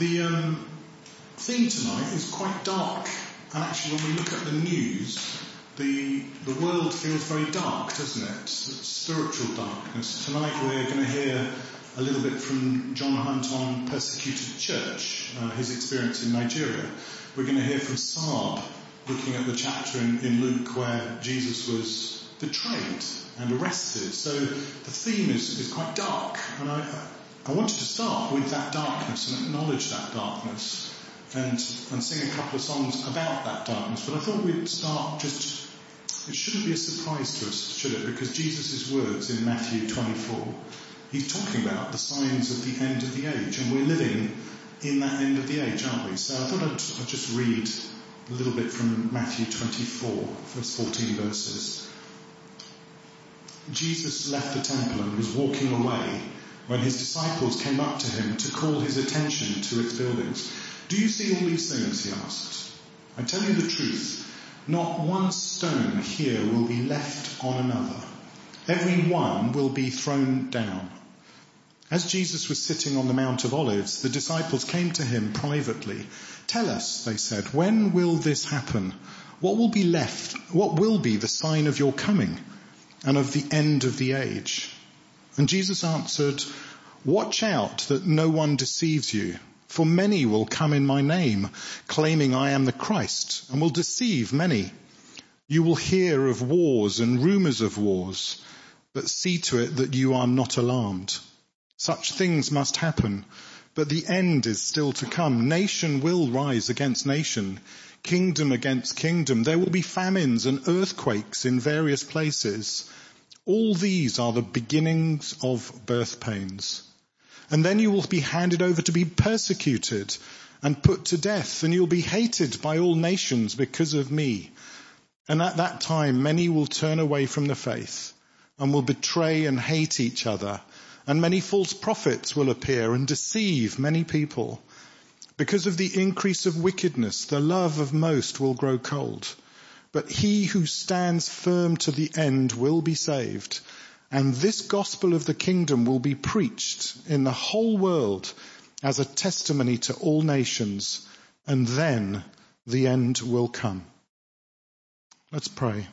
The um, theme tonight is quite dark, and actually, when we look at the news, the the world feels very dark, doesn't it? Spiritual darkness. Tonight, we're going to hear a little bit from John Hunt on persecuted church, uh, his experience in Nigeria. We're going to hear from Saab, looking at the chapter in, in Luke where Jesus was betrayed and arrested. So the theme is, is quite dark, and I, I wanted to start with that darkness and acknowledge that darkness and, and sing a couple of songs about that darkness. But I thought we'd start just, it shouldn't be a surprise to us, should it? Because Jesus' words in Matthew 24, he's talking about the signs of the end of the age, and we're living in that end of the age, aren't we? So I thought I'd, I'd just read a little bit from Matthew 24, first 14 verses. Jesus left the temple and was walking away when his disciples came up to him to call his attention to its buildings. Do you see all these things? He asked. I tell you the truth. Not one stone here will be left on another. Every one will be thrown down. As Jesus was sitting on the Mount of Olives, the disciples came to him privately. Tell us, they said, when will this happen? What will be left? What will be the sign of your coming and of the end of the age? And Jesus answered, Watch out that no one deceives you, for many will come in my name, claiming I am the Christ, and will deceive many. You will hear of wars and rumors of wars, but see to it that you are not alarmed. Such things must happen, but the end is still to come. Nation will rise against nation, kingdom against kingdom. There will be famines and earthquakes in various places. All these are the beginnings of birth pains. And then you will be handed over to be persecuted and put to death, and you'll be hated by all nations because of me. And at that time, many will turn away from the faith and will betray and hate each other. And many false prophets will appear and deceive many people. Because of the increase of wickedness, the love of most will grow cold. But he who stands firm to the end will be saved. And this gospel of the kingdom will be preached in the whole world as a testimony to all nations. And then the end will come. Let's pray.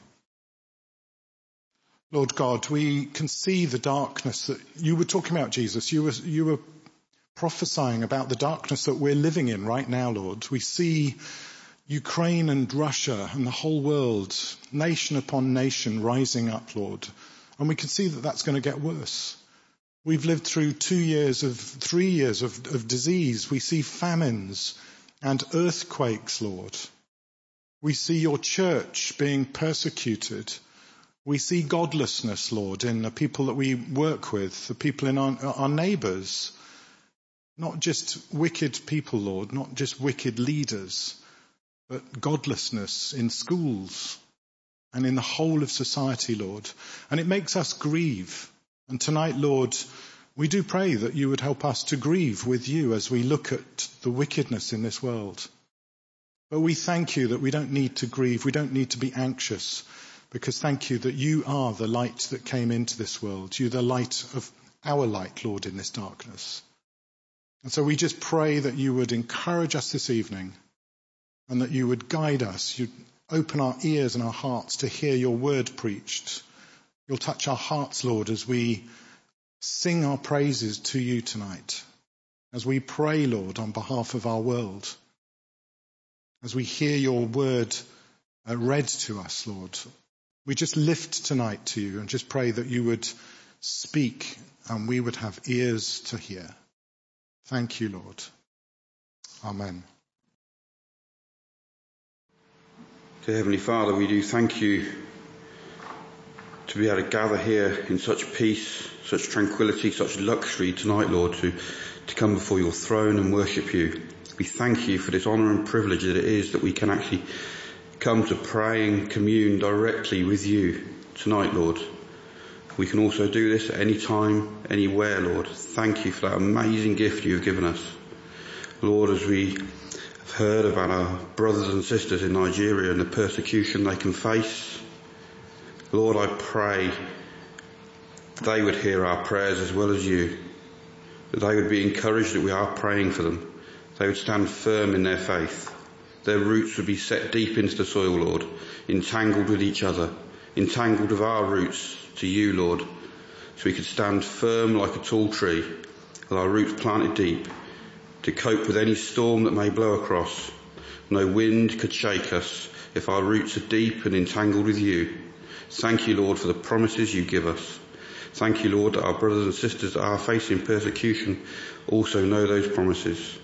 Lord God, we can see the darkness that you were talking about, Jesus. You were, you were prophesying about the darkness that we're living in right now, Lord. We see Ukraine and Russia and the whole world, nation upon nation rising up, Lord. And we can see that that's going to get worse. We've lived through two years of, three years of, of disease. We see famines and earthquakes, Lord. We see your church being persecuted. We see godlessness, Lord, in the people that we work with, the people in our, our neighbours. Not just wicked people, Lord, not just wicked leaders but godlessness in schools and in the whole of society, Lord. And it makes us grieve. And tonight, Lord, we do pray that you would help us to grieve with you as we look at the wickedness in this world. But we thank you that we don't need to grieve. We don't need to be anxious because thank you that you are the light that came into this world. You're the light of our light, Lord, in this darkness. And so we just pray that you would encourage us this evening and that you would guide us. You'd open our ears and our hearts to hear your word preached. You'll touch our hearts, Lord, as we sing our praises to you tonight, as we pray, Lord, on behalf of our world, as we hear your word uh, read to us, Lord. We just lift tonight to you and just pray that you would speak and we would have ears to hear. Thank you, Lord. Amen. Dear Heavenly Father, we do thank you to be able to gather here in such peace, such tranquility, such luxury tonight, Lord, to, to come before your throne and worship you. We thank you for this honour and privilege that it is that we can actually come to pray and commune directly with you tonight, Lord. We can also do this at any time, anywhere, Lord. Thank you for that amazing gift you have given us. Lord, as we heard about our brothers and sisters in Nigeria and the persecution they can face. Lord, I pray they would hear our prayers as well as you, that they would be encouraged that we are praying for them, They would stand firm in their faith. Their roots would be set deep into the soil, Lord, entangled with each other, entangled with our roots to you, Lord, so we could stand firm like a tall tree with our roots planted deep to cope with any storm that may blow across. No wind could shake us if our roots are deep and entangled with you. Thank you, Lord, for the promises you give us. Thank you, Lord, that our brothers and sisters that are facing persecution also know those promises.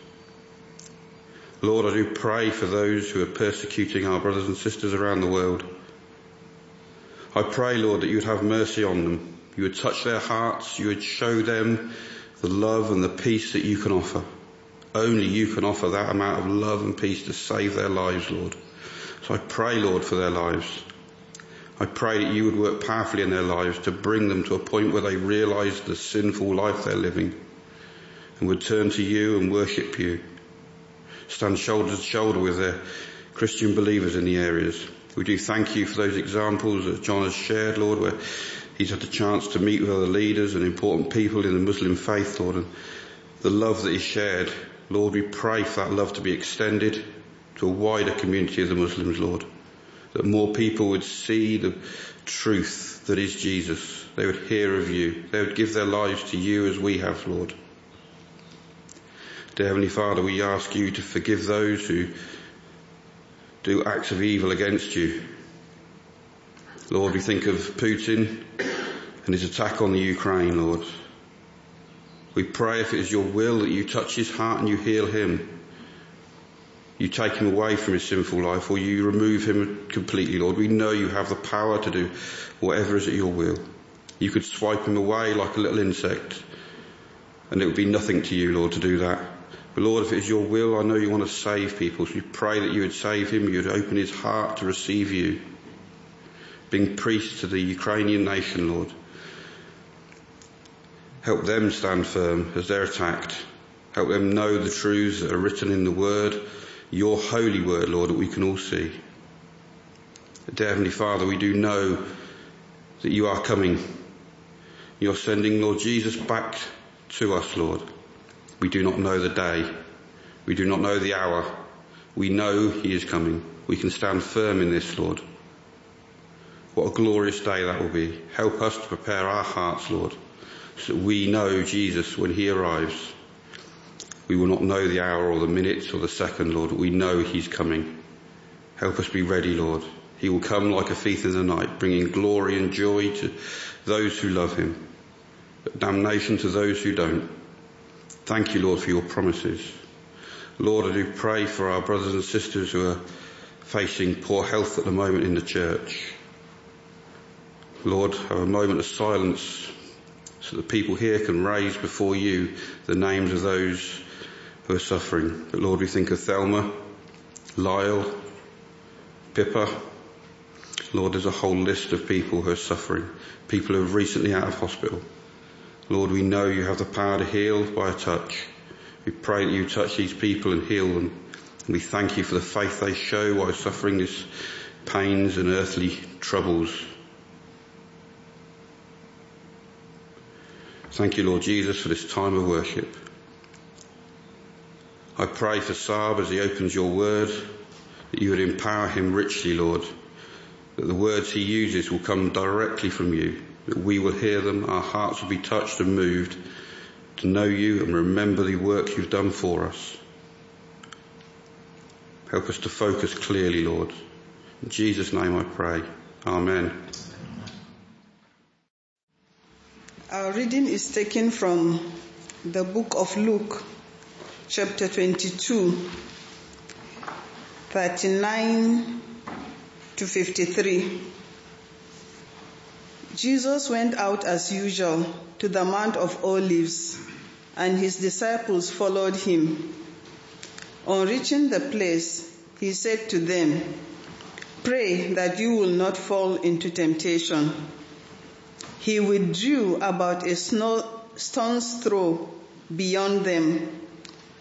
Lord, I do pray for those who are persecuting our brothers and sisters around the world. I pray, Lord, that you would have mercy on them. You would touch their hearts. You would show them the love and the peace that you can offer. Only you can offer that amount of love and peace to save their lives, Lord. So I pray, Lord, for their lives. I pray that you would work powerfully in their lives to bring them to a point where they realize the sinful life they're living and would turn to you and worship you stand shoulder to shoulder with their Christian believers in the areas. We do thank you for those examples that John has shared, Lord, where he's had the chance to meet with other leaders and important people in the Muslim faith, Lord, and the love that is shared. Lord, we pray for that love to be extended to a wider community of the Muslims, Lord, that more people would see the truth that is Jesus. They would hear of you. They would give their lives to you as we have, Lord. Dear Heavenly Father, we ask you to forgive those who do acts of evil against you. Lord, we think of Putin and his attack on the Ukraine, Lord. We pray if it is your will that you touch his heart and you heal him. You take him away from his sinful life or you remove him completely, Lord. We know you have the power to do whatever is at your will. You could swipe him away like a little insect and it would be nothing to you, Lord, to do that. But Lord, if it is your will, I know you want to save people. So we pray that you would save him, you would open his heart to receive you. Being priest to the Ukrainian nation, Lord. Help them stand firm as they're attacked. Help them know the truths that are written in the word, your holy word, Lord, that we can all see. Dear Heavenly Father, we do know that you are coming. You're sending Lord Jesus back to us, Lord. We do not know the day. We do not know the hour. We know He is coming. We can stand firm in this, Lord. What a glorious day that will be. Help us to prepare our hearts, Lord, so we know Jesus when He arrives. We will not know the hour or the minutes or the second, Lord. We know He's coming. Help us be ready, Lord. He will come like a thief in the night, bringing glory and joy to those who love Him, but damnation to those who don't. Thank you, Lord, for your promises. Lord, I do pray for our brothers and sisters who are facing poor health at the moment in the church. Lord, have a moment of silence so that people here can raise before you the names of those who are suffering. But Lord, we think of Thelma, Lyle, Pippa. Lord, there's a whole list of people who are suffering, people who are recently out of hospital. Lord, we know you have the power to heal by a touch. We pray that you touch these people and heal them. And we thank you for the faith they show while suffering these pains and earthly troubles. Thank you, Lord Jesus, for this time of worship. I pray for Saab as he opens your word, that you would empower him richly, Lord, that the words he uses will come directly from you that we will hear them, our hearts will be touched and moved to know you and remember the work you've done for us. Help us to focus clearly, Lord. In Jesus' name I pray. Amen. Our reading is taken from the book of Luke, chapter 22, 39 to 53. Jesus went out as usual to the Mount of Olives, and his disciples followed him. On reaching the place, he said to them, Pray that you will not fall into temptation. He withdrew about a stone's throw beyond them,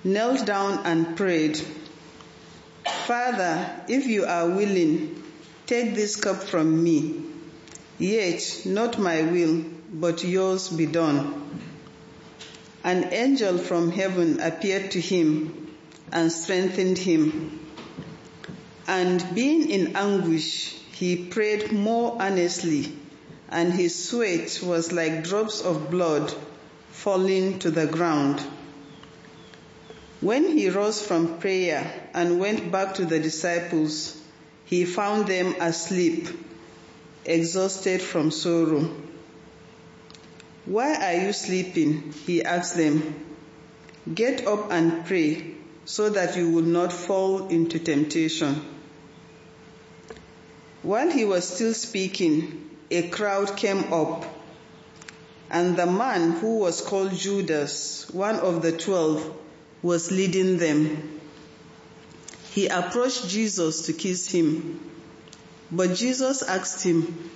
knelt down and prayed, Father, if you are willing, take this cup from me. Yet not my will, but yours be done. An angel from heaven appeared to him, and strengthened him. And being in anguish, he prayed more earnestly, and his sweat was like drops of blood falling to the ground. When he rose from prayer and went back to the disciples, he found them asleep, exhausted from sorrow. Why are you sleeping? He asked them. Get up and pray so that you will not fall into temptation. While he was still speaking, a crowd came up, and the man who was called Judas, one of the twelve, was leading them. He approached Jesus to kiss him, but Jesus asked him,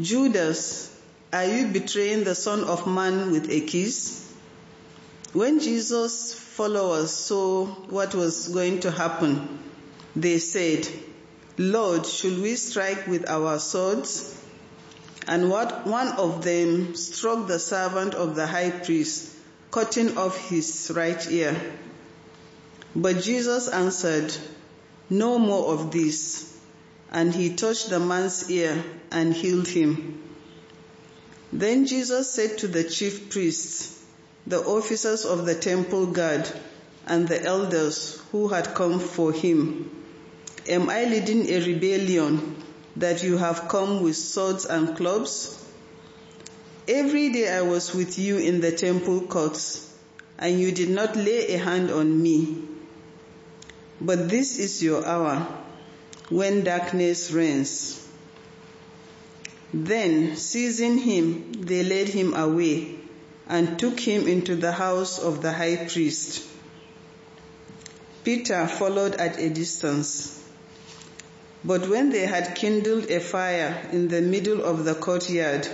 Judas, are you betraying the Son of Man with a kiss? When Jesus' followers saw what was going to happen, they said, Lord, should we strike with our swords? And what, one of them struck the servant of the high priest, cutting off his right ear. But Jesus answered, No more of this. And he touched the man's ear and healed him. Then Jesus said to the chief priests, the officers of the temple guard, and the elders who had come for him, Am I leading a rebellion that you have come with swords and clubs? Every day I was with you in the temple courts, and you did not lay a hand on me. But this is your hour when darkness reigns. Then, seizing him, they led him away and took him into the house of the high priest. Peter followed at a distance. But when they had kindled a fire in the middle of the courtyard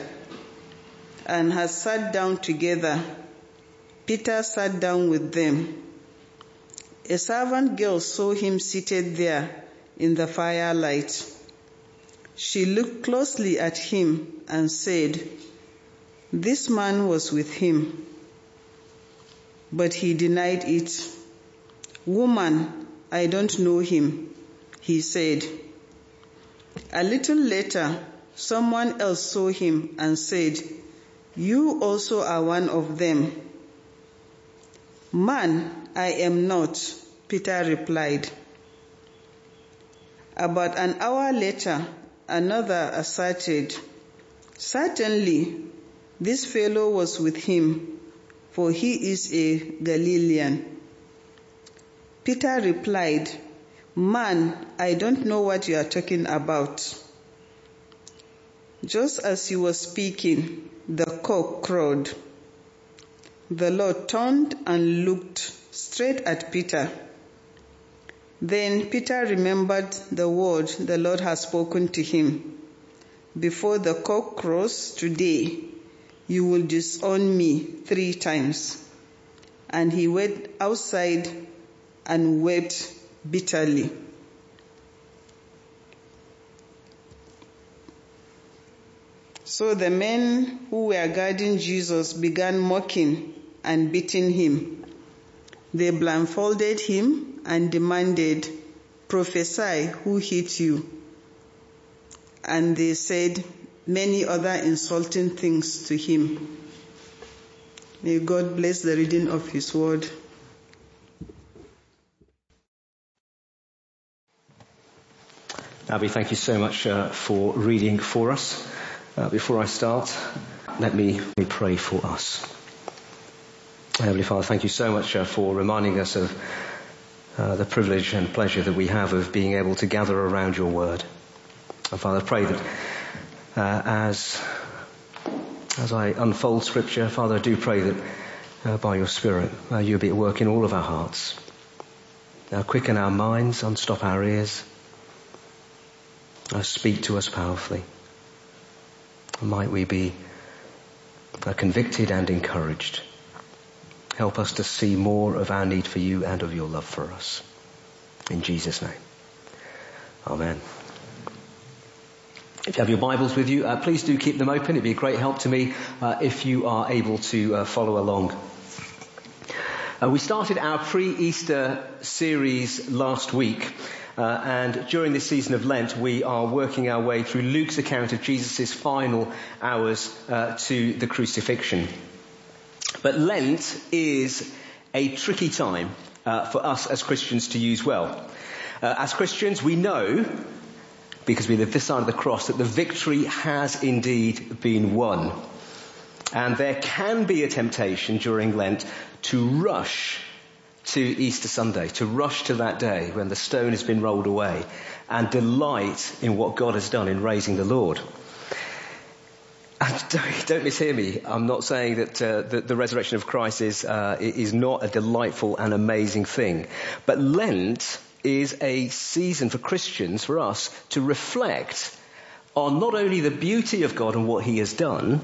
and had sat down together, Peter sat down with them. A servant girl saw him seated there in the firelight. She looked closely at him and said, This man was with him. But he denied it. Woman, I don't know him, he said. A little later, someone else saw him and said, You also are one of them. Man, I am not, Peter replied. About an hour later, another asserted, Certainly, this fellow was with him, for he is a Galilean. Peter replied, Man, I don't know what you are talking about. Just as he was speaking, the cock crowed. The Lord turned and looked straight at Peter. Then Peter remembered the word the Lord had spoken to him. Before the cock crows today, you will disown me three times. And he went outside and wept bitterly. So the men who were guarding Jesus began mocking and beating him. They blindfolded him and demanded, Prophesy, who hit you? And they said many other insulting things to him. May God bless the reading of his word. Abby, thank you so much uh, for reading for us. Uh, before I start, let me, pray for us. Heavenly Father, thank you so much uh, for reminding us of uh, the privilege and pleasure that we have of being able to gather around your word. And Father, I pray that uh, as as I unfold Scripture, Father, I do pray that uh, by your Spirit you'll be at work in all of our hearts. Now quicken our minds, unstop our ears, uh, speak to us powerfully. Might we be uh, convicted and encouraged. Help us to see more of our need for you and of your love for us. In Jesus' name. Amen. If you have your Bibles with you, uh, please do keep them open. It'd be a great help to me uh, if you are able to uh, follow along. Uh, we started our pre-Easter series last week. Uh, and during this season of Lent, we are working our way through Luke's account of Jesus' final hours uh, to the crucifixion. But Lent is a tricky time uh, for us as Christians to use well. Uh, as Christians, we know, because we live this side of the cross, that the victory has indeed been won. And there can be a temptation during Lent to rush to Easter Sunday, to rush to that day when the stone has been rolled away and delight in what God has done in raising the Lord. And don't, don't mishear me. I'm not saying that, uh, that the resurrection of Christ is, uh, is not a delightful and amazing thing. But Lent is a season for Christians, for us, to reflect on not only the beauty of God and what He has done,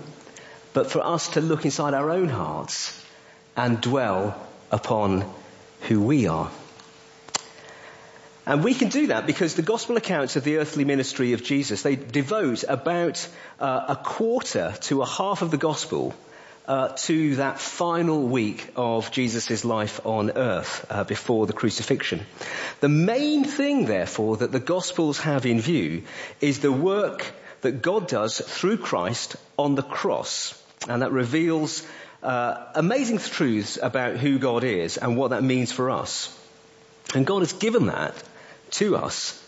but for us to look inside our own hearts and dwell upon who we are. And we can do that because the gospel accounts of the earthly ministry of Jesus, they devote about uh, a quarter to a half of the gospel uh, to that final week of Jesus' life on earth uh, before the crucifixion. The main thing, therefore, that the Gospels have in view is the work that God does through Christ on the cross, and that reveals uh, amazing truths about who God is and what that means for us. And God has given that to us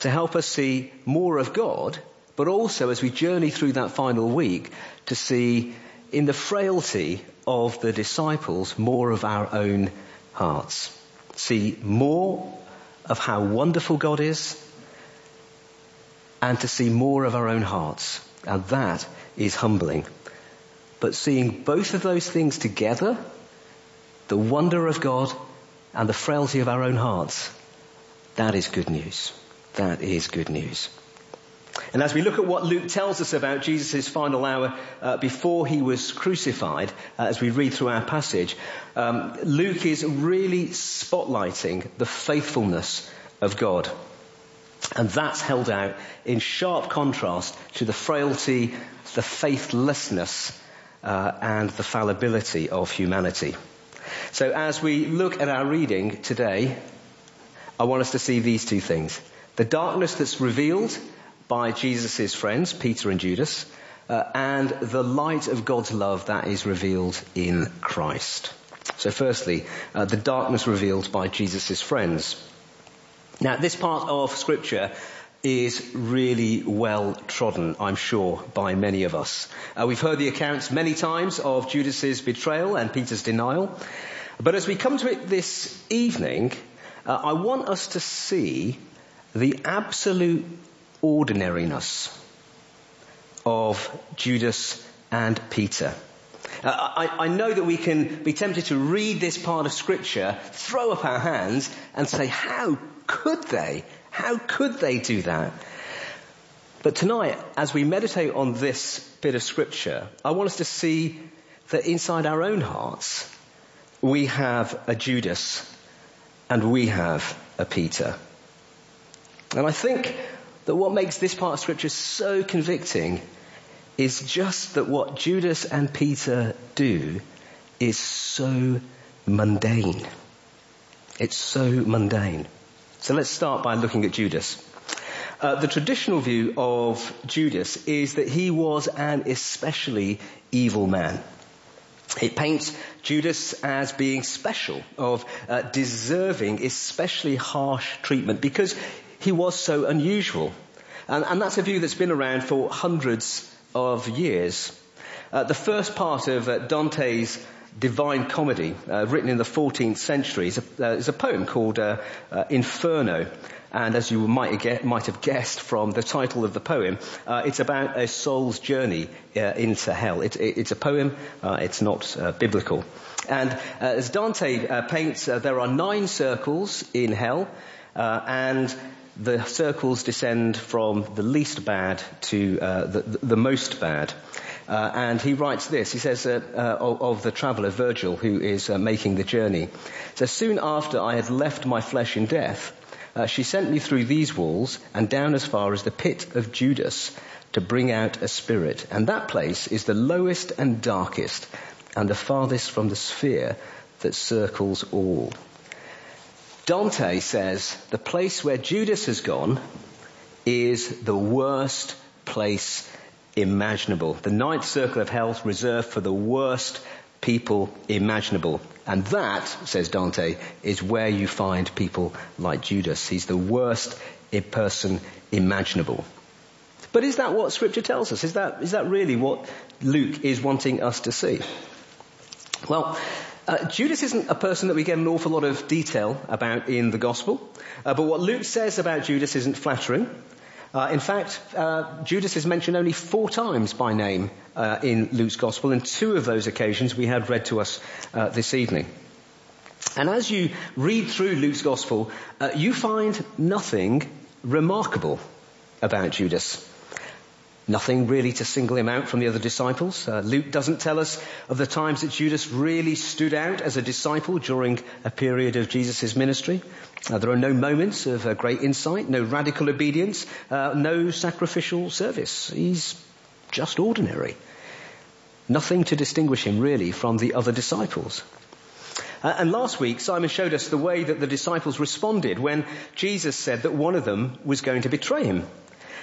to help us see more of God, but also as we journey through that final week to see in the frailty of the disciples more of our own hearts. See more of how wonderful God is and to see more of our own hearts. And that is humbling. But seeing both of those things together, the wonder of God and the frailty of our own hearts, that is good news. That is good news. And as we look at what Luke tells us about Jesus' final hour uh, before he was crucified, uh, as we read through our passage, um, Luke is really spotlighting the faithfulness of God. And that's held out in sharp contrast to the frailty, the faithlessness, uh, and the fallibility of humanity. So as we look at our reading today, I want us to see these two things. The darkness that's revealed by Jesus' friends, Peter and Judas, uh, and the light of God's love that is revealed in Christ. So firstly, uh, the darkness revealed by Jesus' friends. Now this part of scripture is really well trodden, I'm sure, by many of us. Uh, we've heard the accounts many times of Judas's betrayal and Peter's denial. But as we come to it this evening, uh, I want us to see the absolute ordinariness of Judas and Peter. Uh, I, I, know that we can be tempted to read this part of scripture, throw up our hands and say, how could they? How could they do that? But tonight, as we meditate on this bit of scripture, I want us to see that inside our own hearts, we have a Judas and we have a Peter. And I think that what makes this part of scripture so convicting is just that what Judas and Peter do is so mundane. It's so mundane. So let's start by looking at Judas. Uh, the traditional view of Judas is that he was an especially evil man. It paints Judas as being special, of uh, deserving especially harsh treatment because he was so unusual. And, and that's a view that's been around for hundreds of years. Uh, the first part of uh, Dante's Divine Comedy, uh, written in the 14th century, is a, uh, is a poem called uh, uh, Inferno. And as you might, might, have guessed from the title of the poem, it's about a soul's journey into hell. It, it, it's a poem, it's not biblical. And as Dante paints, there are nine circles in hell, and the circles descend from the least bad to uh, the, the, most bad. Uh, and he writes this. He says uh, of, of, the traveller Virgil, who is uh, making the journey. So soon after I had left my flesh in death, uh, she sent me through these walls and down as far as the pit of Judas to bring out a spirit. And that place is the lowest and darkest and the farthest from the sphere that circles all. Dante says the place where Judas has gone is the worst place imaginable. The ninth circle of hell reserved for the worst people imaginable. And that, says Dante, is where you find people like Judas. He's the worst person imaginable. But is that what scripture tells us? Is that, is that really what Luke is wanting us to see? Well, uh, Judas isn't a person that we get an awful lot of detail about in the gospel, uh, but what Luke says about Judas isn't flattering. Uh, in fact, uh, Judas is mentioned only four times by name uh, in Luke's gospel, and two of those occasions we had read to us uh, this evening. And as you read through Luke's gospel, you find nothing remarkable about Judas. Nothing really to single him out from the other disciples. Uh, Luke doesn't tell us of the times that Judas really stood out as a disciple during a period of Jesus' ministry. Uh, there are no moments of uh, great insight, no radical obedience, uh, no sacrificial service. He's just ordinary. Nothing to distinguish him really from the other disciples. Uh, and last week, Simon showed us the way that the disciples responded when Jesus said that one of them was going to betray him.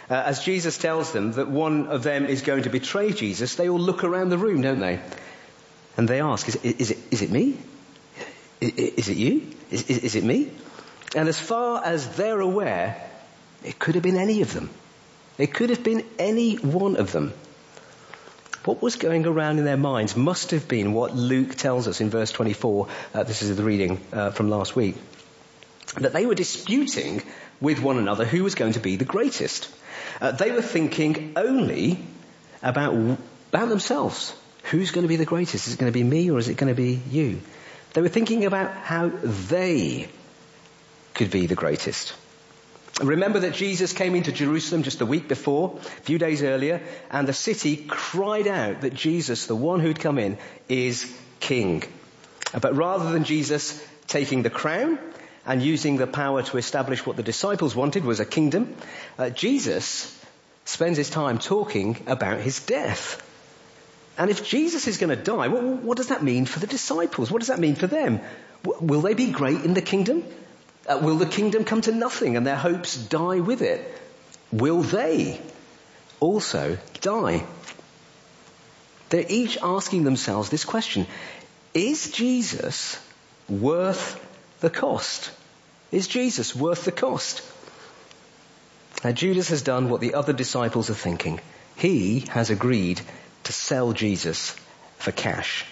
Uh, as Jesus tells them that one of them is going to betray Jesus, they all look around the room, don't they? And they ask, is, is, it, is it me? Is, it you? Is, is it me? And as far as they're aware, it could have been any of them. It could have been any one of them. What was going around in their minds must have been what Luke tells us in verse 24. Uh, this is the reading uh, from last week. That they were disputing with one another who was going to be the greatest. Uh, they were thinking only about, about themselves. Who's going to be the greatest? Is it going to be me or is it going to be you? They were thinking about how they could be the greatest. Remember that Jesus came into Jerusalem just a week before, a few days earlier, and the city cried out that Jesus, the one who'd come in, is king. But rather than Jesus taking the crown and using the power to establish what the disciples wanted was a kingdom, uh, Jesus spends his time talking about his death. And if Jesus is going to die, what, what, does that mean for the disciples? What does that mean for them? W- will they be great in the kingdom? Uh, will the kingdom come to nothing and their hopes die with it? Will they also die? They're each asking themselves this question. Is Jesus worth the cost? Is Jesus worth the cost? Now Judas has done what the other disciples are thinking. He has agreed to sell Jesus for cash.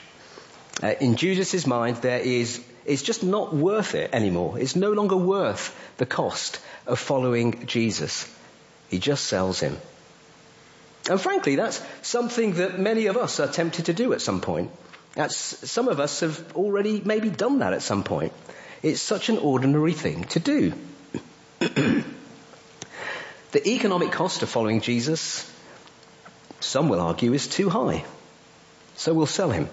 Uh, in Judas's mind, there is, it's just not worth it anymore. It's no longer worth the cost of following Jesus. He just sells him. And frankly, that's something that many of us are tempted to do at some point. That's, some of us have already maybe done that at some point. It's such an ordinary thing to do. the economic cost of following Jesus, some will argue, is too high. So we'll sell him.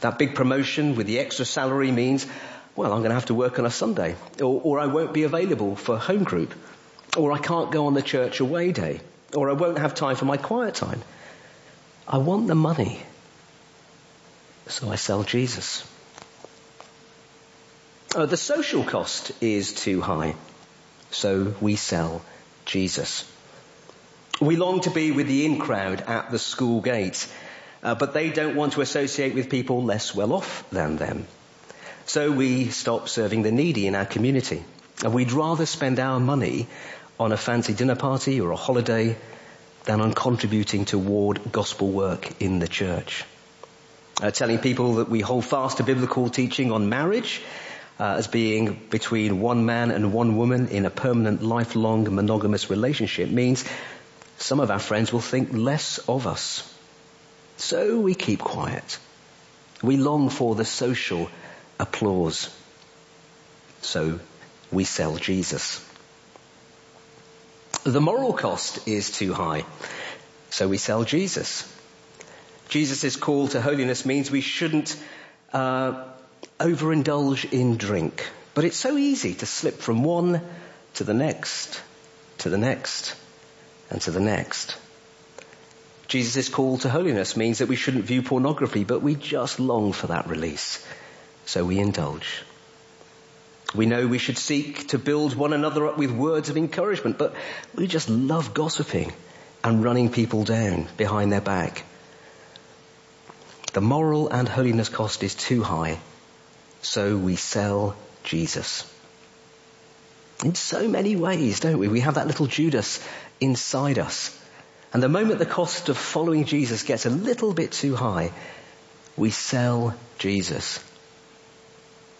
That big promotion with the extra salary means, well, I'm going to have to work on a Sunday, or, or I won't be available for home group, or I can't go on the church away day, or I won't have time for my quiet time. I want the money, so I sell Jesus. Uh, the social cost is too high, so we sell Jesus. We long to be with the in crowd at the school gate, uh, but they don't want to associate with people less well off than them. So we stop serving the needy in our community. And we'd rather spend our money on a fancy dinner party or a holiday than on contributing toward gospel work in the church. Uh, telling people that we hold fast to biblical teaching on marriage uh, as being between one man and one woman in a permanent, lifelong, monogamous relationship means some of our friends will think less of us. So we keep quiet. We long for the social applause. So we sell Jesus. The moral cost is too high. So we sell Jesus. Jesus' call to holiness means we shouldn't uh, overindulge in drink. But it's so easy to slip from one to the next, to the next, and to the next. Jesus' call to holiness means that we shouldn't view pornography, but we just long for that release. so we indulge. We know we should seek to build one another up with words of encouragement, but we just love gossiping and running people down behind their back. The moral and holiness cost is too high, so we sell Jesus. In so many ways, don't we? We have that little Judas inside us. And the moment the cost of following Jesus gets a little bit too high, we sell Jesus.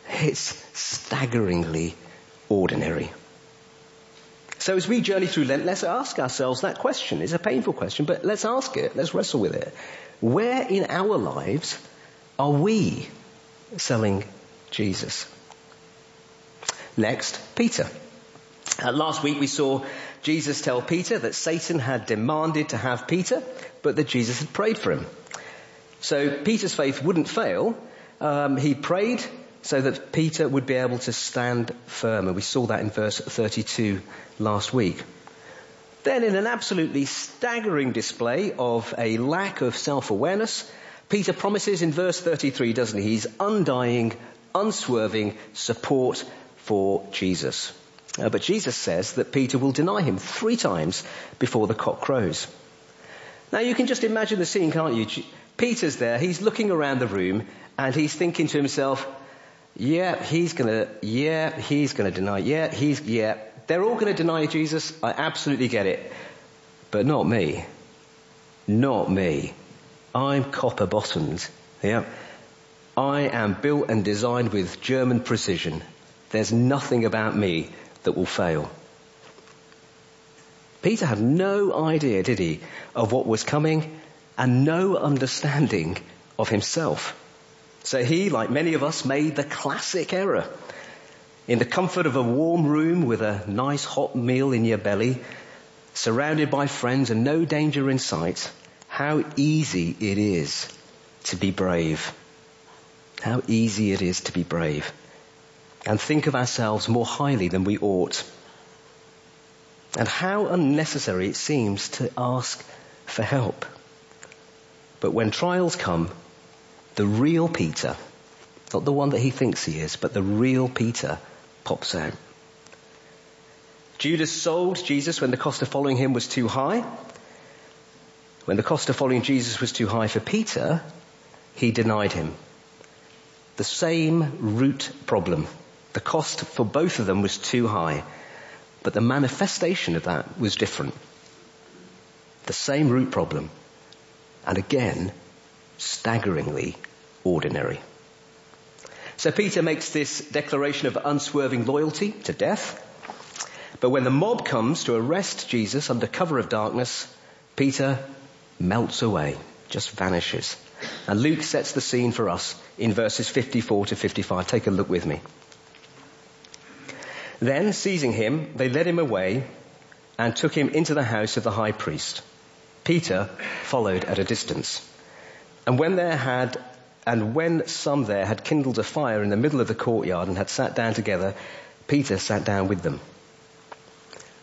It's staggeringly ordinary. So as we journey through Lent, let's ask ourselves that question. It's a painful question, but let's ask it. Let's wrestle with it. Where in our lives are we selling Jesus? Next, Peter. Uh, last week we saw Jesus tell Peter that Satan had demanded to have Peter, but that Jesus had prayed for him. So Peter's faith wouldn't fail. Um, he prayed so that Peter would be able to stand firm, and we saw that in verse 32 last week. Then in an absolutely staggering display of a lack of self-awareness, Peter promises in verse 33, doesn't he? He's undying, unswerving support for Jesus. Uh, but Jesus says that Peter will deny him three times before the cock crows. Now you can just imagine the scene, can't you? Peter's there, he's looking around the room and he's thinking to himself, yeah, he's gonna, yeah, he's gonna deny, yeah, he's, yeah, they're all gonna deny Jesus. I absolutely get it. But not me. Not me. I'm copper bottomed. Yeah. I am built and designed with German precision. There's nothing about me that will fail. Peter had no idea, did he, of what was coming and no understanding of himself. So he, like many of us, made the classic error. In the comfort of a warm room with a nice hot meal in your belly, surrounded by friends and no danger in sight, how easy it is to be brave. How easy it is to be brave. And think of ourselves more highly than we ought. And how unnecessary it seems to ask for help. But when trials come, the real Peter, not the one that he thinks he is, but the real Peter pops out. Judas sold Jesus when the cost of following him was too high. When the cost of following Jesus was too high for Peter, he denied him. The same root problem. The cost for both of them was too high, but the manifestation of that was different. The same root problem, and again, staggeringly ordinary. So Peter makes this declaration of unswerving loyalty to death. But when the mob comes to arrest Jesus under cover of darkness, Peter melts away, just vanishes. And Luke sets the scene for us in verses 54 to 55. Take a look with me. Then, seizing him, they led him away and took him into the house of the high priest. Peter followed at a distance. And when there had, and when some there had kindled a fire in the middle of the courtyard and had sat down together, Peter sat down with them.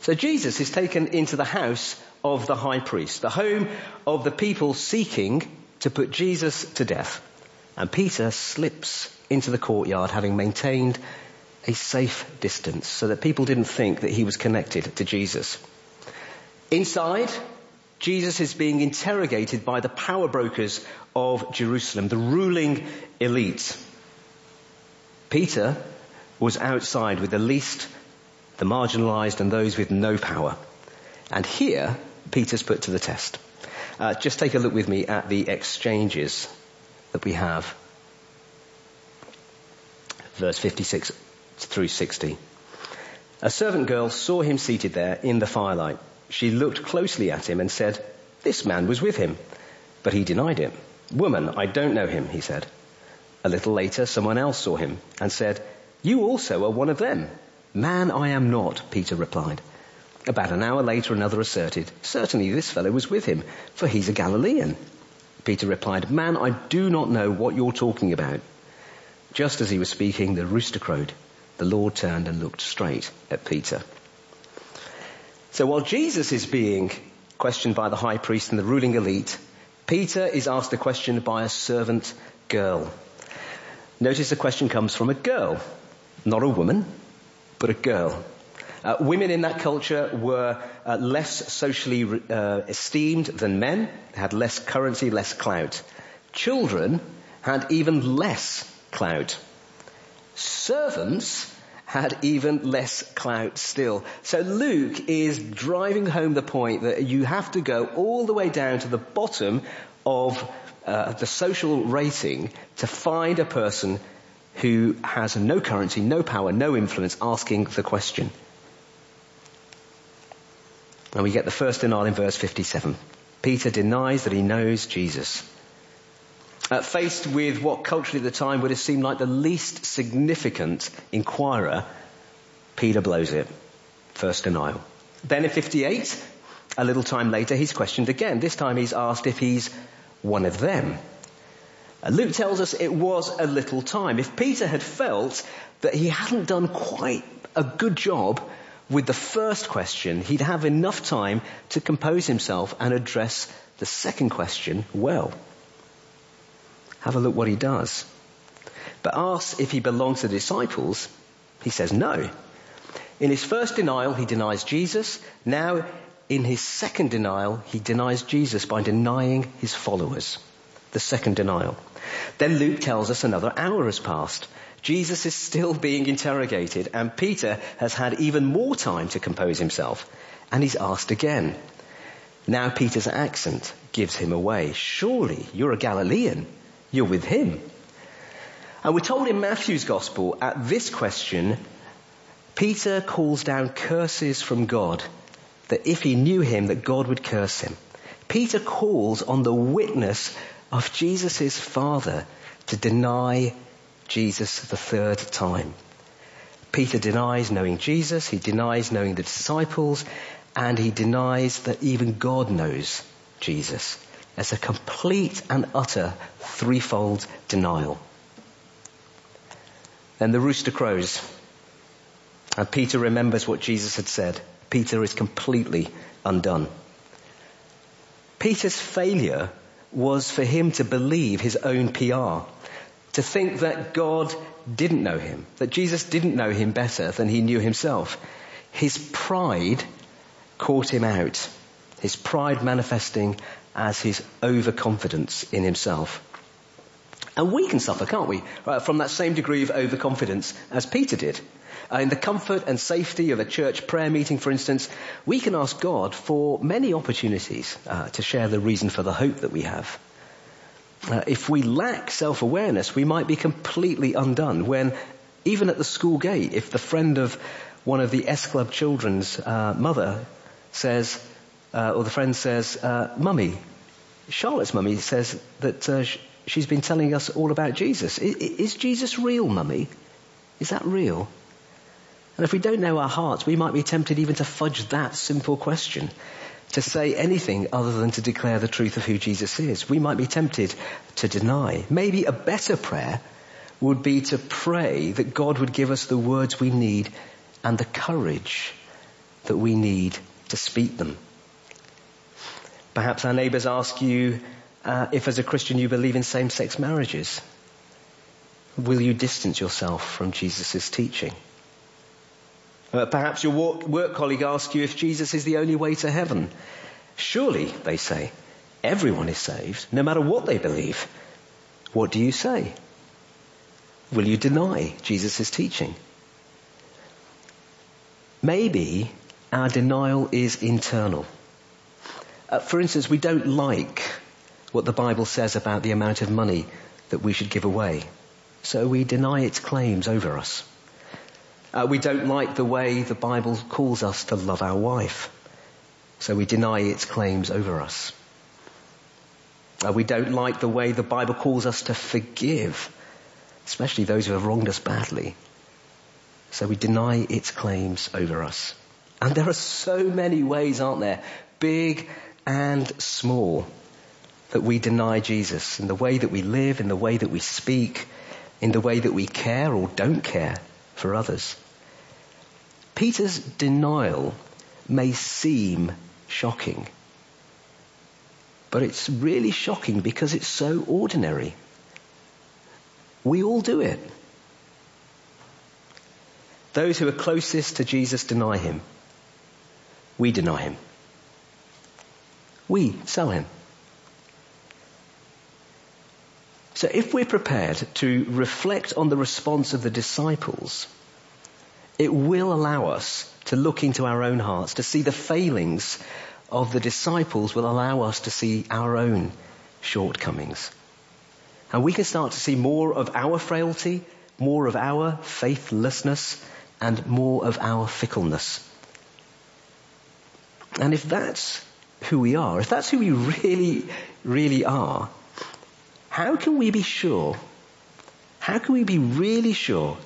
So Jesus is taken into the house of the high priest, the home of the people seeking to put Jesus to death. And Peter slips into the courtyard having maintained a safe distance so that people didn't think that he was connected to Jesus. Inside, Jesus is being interrogated by the power brokers of Jerusalem, the ruling elite. Peter was outside with the least, the marginalized and those with no power. And here, Peter's put to the test. Uh, just take a look with me at the exchanges that we have. Verse 56 through 60. A servant girl saw him seated there in the firelight. She looked closely at him and said, this man was with him. But he denied it. Woman, I don't know him, he said. A little later, someone else saw him and said, you also are one of them. Man, I am not, Peter replied. About an hour later, another asserted, certainly this fellow was with him, for he's a Galilean. Peter replied, man, I do not know what you're talking about. Just as he was speaking, the rooster crowed the Lord turned and looked straight at Peter. So while Jesus is being questioned by the high priest and the ruling elite, Peter is asked a question by a servant girl. Notice the question comes from a girl, not a woman, but a girl. Uh, women in that culture were uh, less socially uh, esteemed than men, had less currency, less clout. Children had even less clout. Servants had even less clout still. So Luke is driving home the point that you have to go all the way down to the bottom of uh, the social rating to find a person who has no currency, no power, no influence asking the question. And we get the first denial in verse 57. Peter denies that he knows Jesus. Uh, faced with what culturally at the time would have seemed like the least significant inquirer, Peter blows it. First denial. Then in 58, a little time later, he's questioned again. This time he's asked if he's one of them. Luke tells us it was a little time. If Peter had felt that he hadn't done quite a good job with the first question, he'd have enough time to compose himself and address the second question well. Have a look what he does. But asks if he belongs to the disciples, he says no. In his first denial, he denies Jesus. Now, in his second denial, he denies Jesus by denying his followers. The second denial. Then Luke tells us another hour has passed. Jesus is still being interrogated and Peter has had even more time to compose himself and he's asked again. Now Peter's accent gives him away. Surely you're a Galilean. You're with him. And we're told in Matthew's gospel at this question, Peter calls down curses from God that if he knew him, that God would curse him. Peter calls on the witness of Jesus' father to deny Jesus the third time. Peter denies knowing Jesus, he denies knowing the disciples, and he denies that even God knows Jesus as a complete and utter threefold denial. Then the rooster crows and Peter remembers what Jesus had said. Peter is completely undone. Peter's failure was for him to believe his own PR, to think that God didn't know him, that Jesus didn't know him better than he knew himself. His pride caught him out, his pride manifesting as his overconfidence in himself. And we can suffer, can't we, from that same degree of overconfidence as Peter did. Uh, in the comfort and safety of a church prayer meeting, for instance, we can ask God for many opportunities uh, to share the reason for the hope that we have. Uh, if we lack self-awareness, we might be completely undone when, even at the school gate, if the friend of one of the S Club children's uh, mother says, uh, or the friend says, uh, Mummy, Charlotte's mummy says that uh, sh- she's been telling us all about Jesus. Is Jesus real, Mummy? Is that real? And if we don't know our hearts, we might be tempted even to fudge that simple question, to say anything other than to declare the truth of who Jesus is. We might be tempted to deny. Maybe a better prayer would be to pray that God would give us the words we need and the courage that we need to speak them. Perhaps our neighbours ask you uh, if as a Christian you believe in same-sex marriages. Will you distance yourself from Jesus' teaching? Uh, perhaps your work, work colleague asks you if Jesus is the only way to heaven. Surely, they say, everyone is saved, no matter what they believe. What do you say? Will you deny Jesus' teaching? Maybe our denial is internal. Uh, for instance, we don't like what the Bible says about the amount of money that we should give away. So we deny its claims over us. Uh, we don't like the way the Bible calls us to love our wife. So we deny its claims over us. Uh, we don't like the way the Bible calls us to forgive, especially those who have wronged us badly. So we deny its claims over us. And there are so many ways, aren't there? Big and small that we deny Jesus in the way that we live, in the way that we speak, in the way that we care or don't care for others. Peter's denial may seem shocking, but it's really shocking because it's so ordinary. We all do it. Those who are closest to Jesus deny him. We deny him. We sell him. So if we're prepared to reflect on the response of the disciples, it will allow us to look into our own hearts, to see the failings of the disciples will allow us to see our own shortcomings. And we can start to see more of our frailty, more of our faithlessness, and more of our fickleness. And if that's who we are, if that's who we really, really are, how can we be sure? How can we be really sure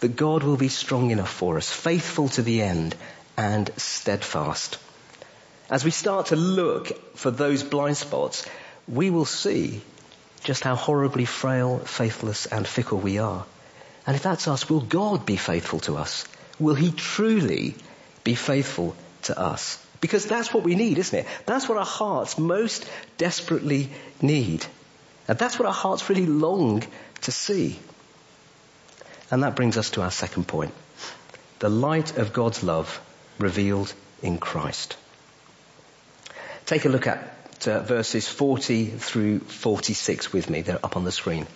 that God will be strong enough for us, faithful to the end, and steadfast? As we start to look for those blind spots, we will see just how horribly frail, faithless, and fickle we are. And if that's us, will God be faithful to us? Will He truly be faithful to us? Because that's what we need, isn't it? That's what our hearts most desperately need. And that's what our hearts really long to see. And that brings us to our second point. The light of God's love revealed in Christ. Take a look at uh, verses 40 through 46 with me. They're up on the screen.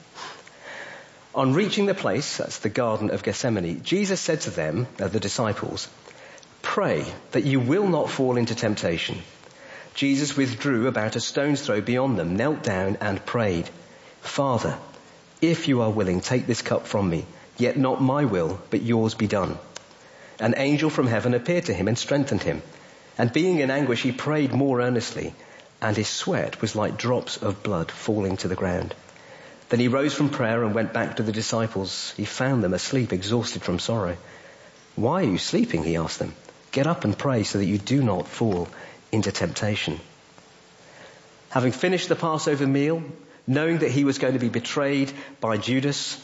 On reaching the place, that's the Garden of Gethsemane, Jesus said to them, uh, the disciples, pray that you will not fall into temptation. Jesus withdrew about a stone's throw beyond them, knelt down and prayed, Father, if you are willing, take this cup from me, yet not my will, but yours be done. An angel from heaven appeared to him and strengthened him. And being in anguish, he prayed more earnestly, and his sweat was like drops of blood falling to the ground. Then he rose from prayer and went back to the disciples. He found them asleep, exhausted from sorrow. Why are you sleeping? He asked them. Get up and pray so that you do not fall into temptation. Having finished the Passover meal, knowing that he was going to be betrayed by Judas,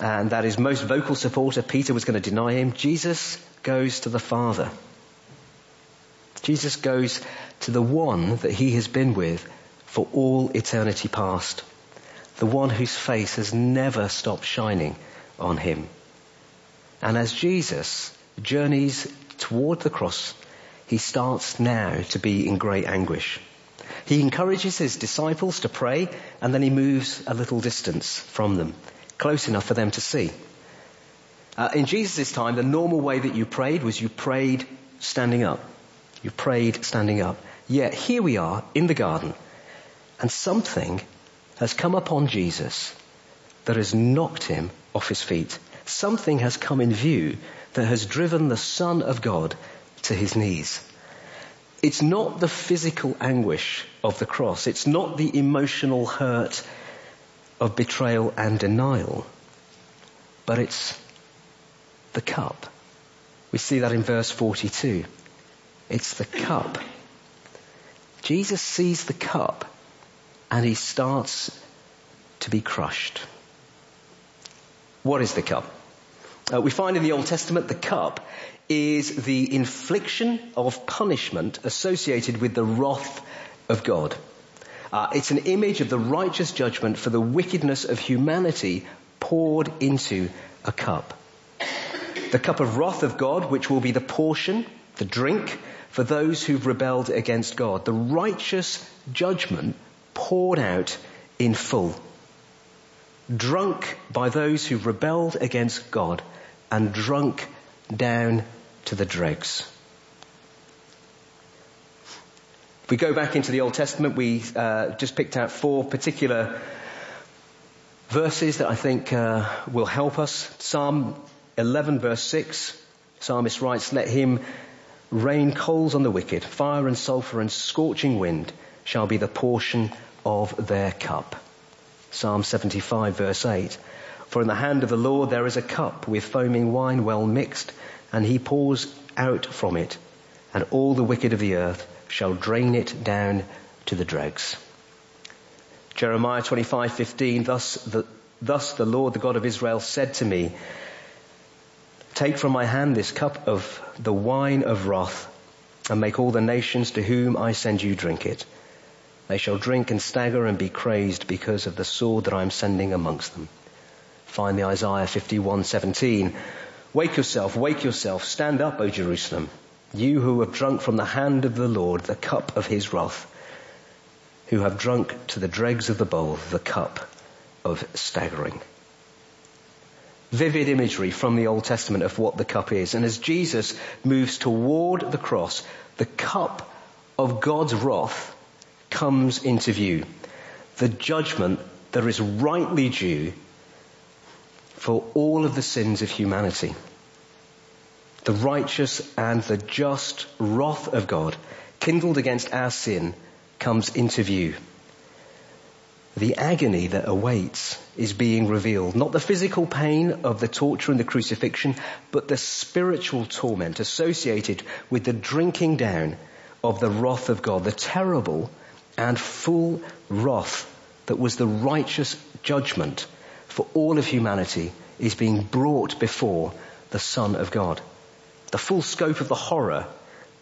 and that his most vocal supporter, Peter, was going to deny him, Jesus goes to the Father. Jesus goes to the one that he has been with for all eternity past the one whose face has never stopped shining on him. And as Jesus journeys toward the cross, he starts now to be in great anguish. He encourages his disciples to pray and then he moves a little distance from them, close enough for them to see. Uh, in Jesus' time, the normal way that you prayed was you prayed standing up. You prayed standing up. Yet here we are in the garden and something has come upon Jesus that has knocked him off his feet. Something has come in view that has driven the Son of God to his knees. It's not the physical anguish of the cross. It's not the emotional hurt of betrayal and denial. But it's the cup. We see that in verse 42. It's the cup. Jesus sees the cup and he starts to be crushed. What is the cup? Uh, we find in the Old Testament the cup is the infliction of punishment associated with the wrath of God. Uh, it's an image of the righteous judgment for the wickedness of humanity poured into a cup. The cup of wrath of God, which will be the portion, the drink, for those who've rebelled against God. The righteous judgment poured out in full. Drunk by those who've rebelled against God and drunk down to the dregs. If we go back into the Old Testament, we uh, just picked out four particular verses that I think uh, will help us. Psalm 11 verse 6, psalmist writes, let him rain coals on the wicked, fire and sulfur and scorching wind shall be the portion of their cup. Psalm 75 verse 8. For in the hand of the Lord there is a cup with foaming wine well mixed, and he pours out from it, and all the wicked of the earth shall drain it down to the dregs. Jeremiah 25:15 thus the thus the Lord the God of Israel said to me Take from my hand this cup of the wine of wrath and make all the nations to whom I send you drink it They shall drink and stagger and be crazed because of the sword that I am sending amongst them. Finally, Isaiah 51:17. Wake yourself, wake yourself, stand up, O Jerusalem, you who have drunk from the hand of the Lord the cup of his wrath, who have drunk to the dregs of the bowl the cup of staggering. Vivid imagery from the Old Testament of what the cup is. And as Jesus moves toward the cross, the cup of God's wrath comes into view. The judgment that is rightly due for all of the sins of humanity. The righteous and the just wrath of God kindled against our sin comes into view. The agony that awaits is being revealed. Not the physical pain of the torture and the crucifixion, but the spiritual torment associated with the drinking down of the wrath of God, the terrible and full wrath that was the righteous judgment for all of humanity is being brought before the Son of God. The full scope of the horror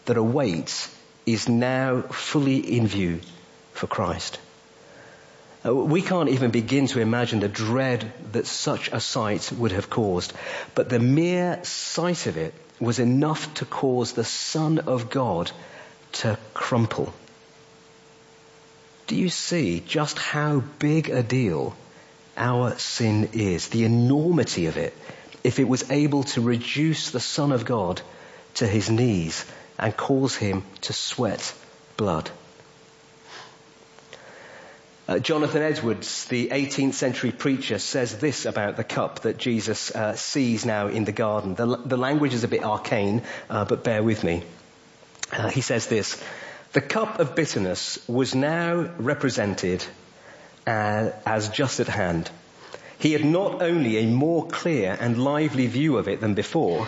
that awaits is now fully in view for Christ. Uh, we can't even begin to imagine the dread that such a sight would have caused, but the mere sight of it was enough to cause the Son of God to crumple. Do you see just how big a deal our sin is? The enormity of it if it was able to reduce the Son of God to his knees and cause him to sweat blood. Uh, Jonathan Edwards, the 18th century preacher, says this about the cup that Jesus uh, sees now in the garden. The, the, language is a bit arcane, uh, but bear with me. Uh, he says this, the cup of bitterness was now represented uh, as just at hand. He had not only a more clear and lively view of it than before,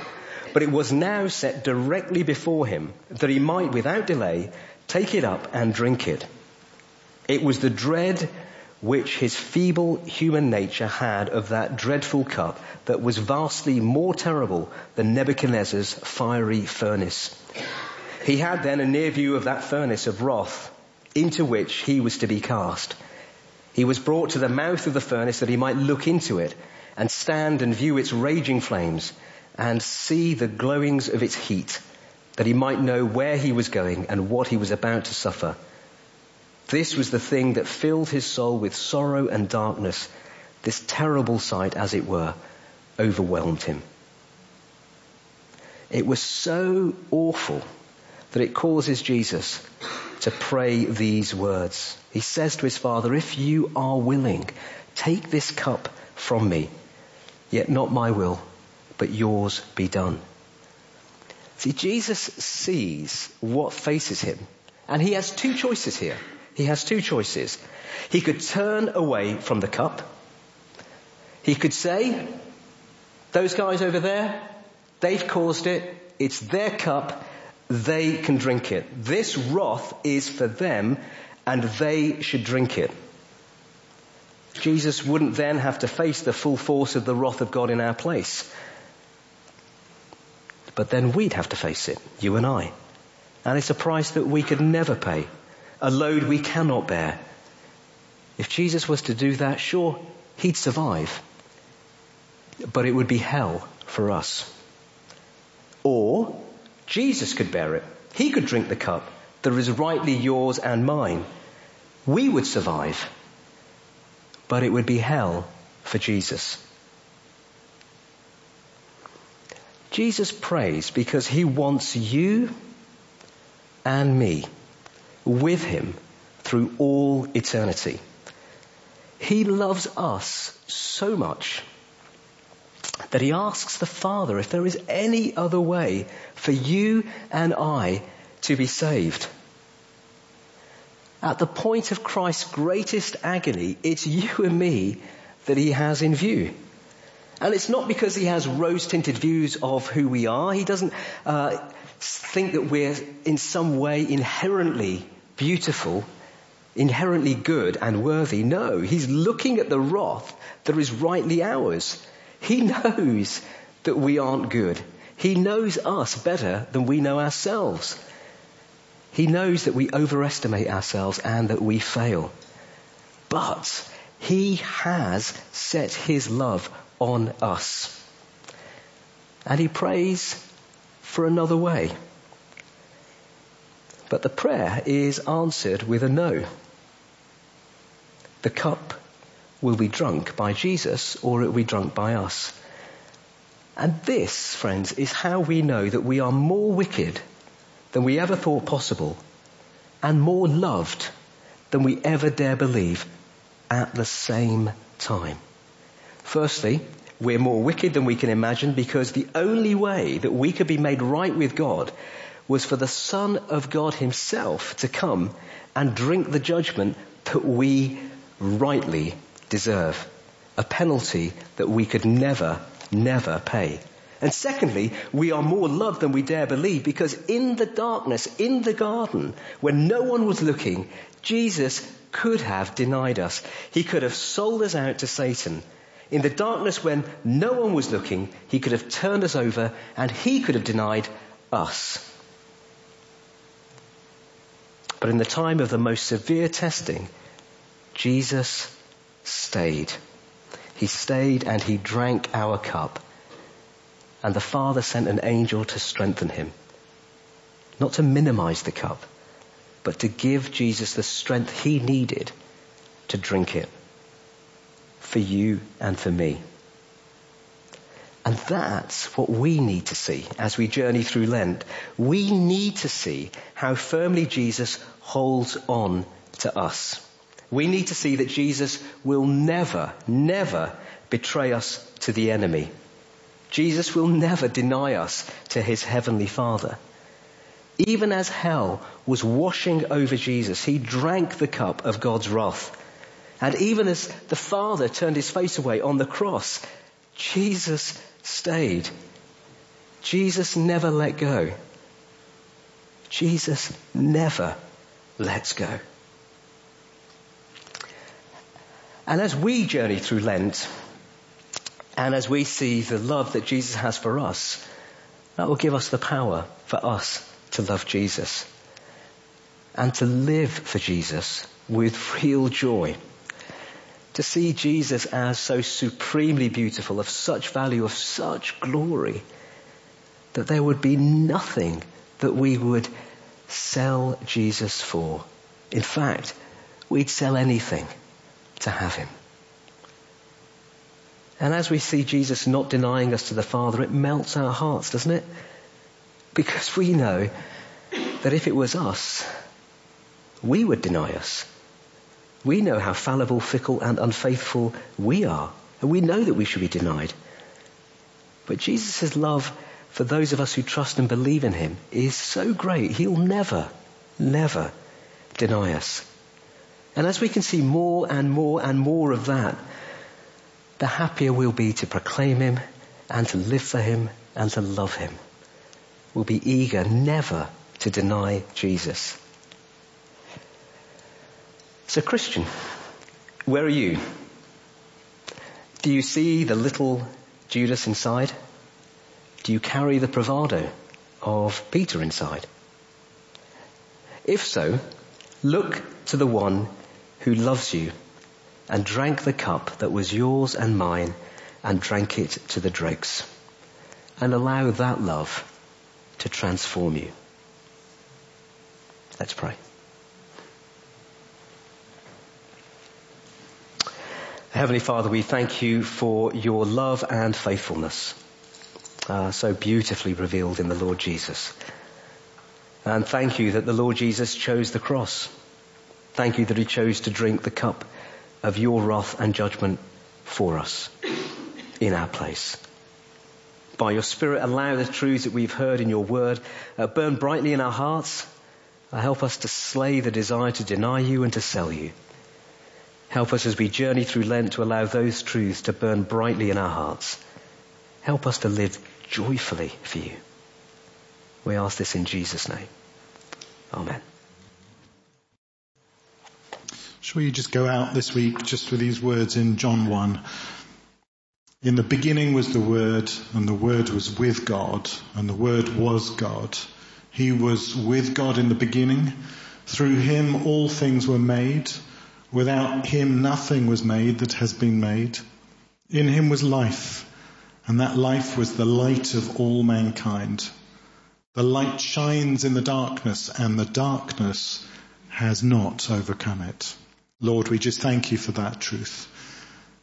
but it was now set directly before him that he might without delay take it up and drink it. It was the dread which his feeble human nature had of that dreadful cup that was vastly more terrible than Nebuchadnezzar's fiery furnace. He had then a near view of that furnace of wrath into which he was to be cast. He was brought to the mouth of the furnace that he might look into it and stand and view its raging flames and see the glowings of its heat, that he might know where he was going and what he was about to suffer. This was the thing that filled his soul with sorrow and darkness. This terrible sight, as it were, overwhelmed him. It was so awful that it causes Jesus to pray these words. He says to his father, if you are willing, take this cup from me, yet not my will, but yours be done. See, Jesus sees what faces him, and he has two choices here. He has two choices. He could turn away from the cup. He could say, those guys over there, they've caused it. It's their cup. They can drink it. This wrath is for them and they should drink it. Jesus wouldn't then have to face the full force of the wrath of God in our place. But then we'd have to face it, you and I. And it's a price that we could never pay a load we cannot bear. If Jesus was to do that, sure, he'd survive. But it would be hell for us. Or Jesus could bear it. He could drink the cup that is rightly yours and mine. We would survive. But it would be hell for Jesus. Jesus prays because he wants you and me with him through all eternity. He loves us so much that he asks the Father if there is any other way for you and I to be saved. At the point of Christ's greatest agony, it's you and me that he has in view. And it's not because he has rose-tinted views of who we are. He doesn't uh, think that we're in some way inherently beautiful, inherently good and worthy. No, he's looking at the wrath that is rightly ours. He knows that we aren't good. He knows us better than we know ourselves. He knows that we overestimate ourselves and that we fail. But he has set his love on us. And he prays for another way. But the prayer is answered with a no. The cup will be drunk by Jesus or it will be drunk by us. And this, friends, is how we know that we are more wicked than we ever thought possible and more loved than we ever dare believe at the same time. Firstly, we're more wicked than we can imagine because the only way that we could be made right with God was for the Son of God himself to come and drink the judgment that we rightly deserve. A penalty that we could never, never pay. And secondly, we are more loved than we dare believe because in the darkness, in the garden, when no one was looking, Jesus could have denied us. He could have sold us out to Satan. In the darkness when no one was looking, he could have turned us over and he could have denied us. But in the time of the most severe testing, Jesus stayed. He stayed and he drank our cup. And the Father sent an angel to strengthen him. Not to minimize the cup, but to give Jesus the strength he needed to drink it. For you and for me. And that's what we need to see as we journey through Lent. We need to see how firmly Jesus holds on to us. We need to see that Jesus will never, never betray us to the enemy. Jesus will never deny us to his heavenly Father. Even as hell was washing over Jesus, he drank the cup of God's wrath. And even as the Father turned his face away on the cross, Jesus stayed. Jesus never let go. Jesus never lets go. And as we journey through Lent, and as we see the love that Jesus has for us, that will give us the power for us to love Jesus and to live for Jesus with real joy. To see Jesus as so supremely beautiful, of such value, of such glory, that there would be nothing that we would sell Jesus for. In fact, we'd sell anything to have him. And as we see Jesus not denying us to the Father, it melts our hearts, doesn't it? Because we know that if it was us, we would deny us. We know how fallible, fickle, and unfaithful we are. And we know that we should be denied. But Jesus' love for those of us who trust and believe in him is so great, he'll never, never deny us. And as we can see more and more and more of that, the happier we'll be to proclaim him and to live for him and to love him. We'll be eager never to deny Jesus. So Christian, where are you? Do you see the little Judas inside? Do you carry the bravado of Peter inside? If so, look to the one who loves you and drank the cup that was yours and mine and drank it to the dregs. And allow that love to transform you. Let's pray. Heavenly Father, we thank you for your love and faithfulness, uh, so beautifully revealed in the Lord Jesus. And thank you that the Lord Jesus chose the cross Thank you that he chose to drink the cup of your wrath and judgment for us in our place. By your Spirit, allow the truths that we've heard in your word uh, burn brightly in our hearts. Uh, help us to slay the desire to deny you and to sell you. Help us as we journey through Lent to allow those truths to burn brightly in our hearts. Help us to live joyfully for you. We ask this in Jesus' name. Amen. Shall we just go out this week just with these words in John 1? In the beginning was the Word, and the Word was with God, and the Word was God. He was with God in the beginning. Through him all things were made. Without him nothing was made that has been made. In him was life, and that life was the light of all mankind. The light shines in the darkness, and the darkness has not overcome it. Lord, we just thank you for that truth.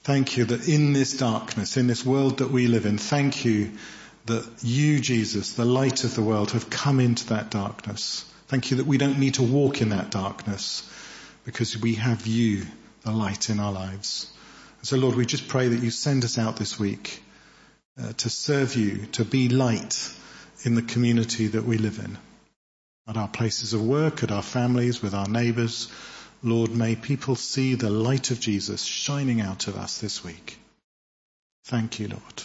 Thank you that in this darkness, in this world that we live in, thank you that you, Jesus, the light of the world, have come into that darkness. Thank you that we don't need to walk in that darkness because we have you, the light in our lives. So Lord, we just pray that you send us out this week uh, to serve you, to be light in the community that we live in. At our places of work, at our families, with our neighbours. Lord, may people see the light of Jesus shining out of us this week. Thank you, Lord.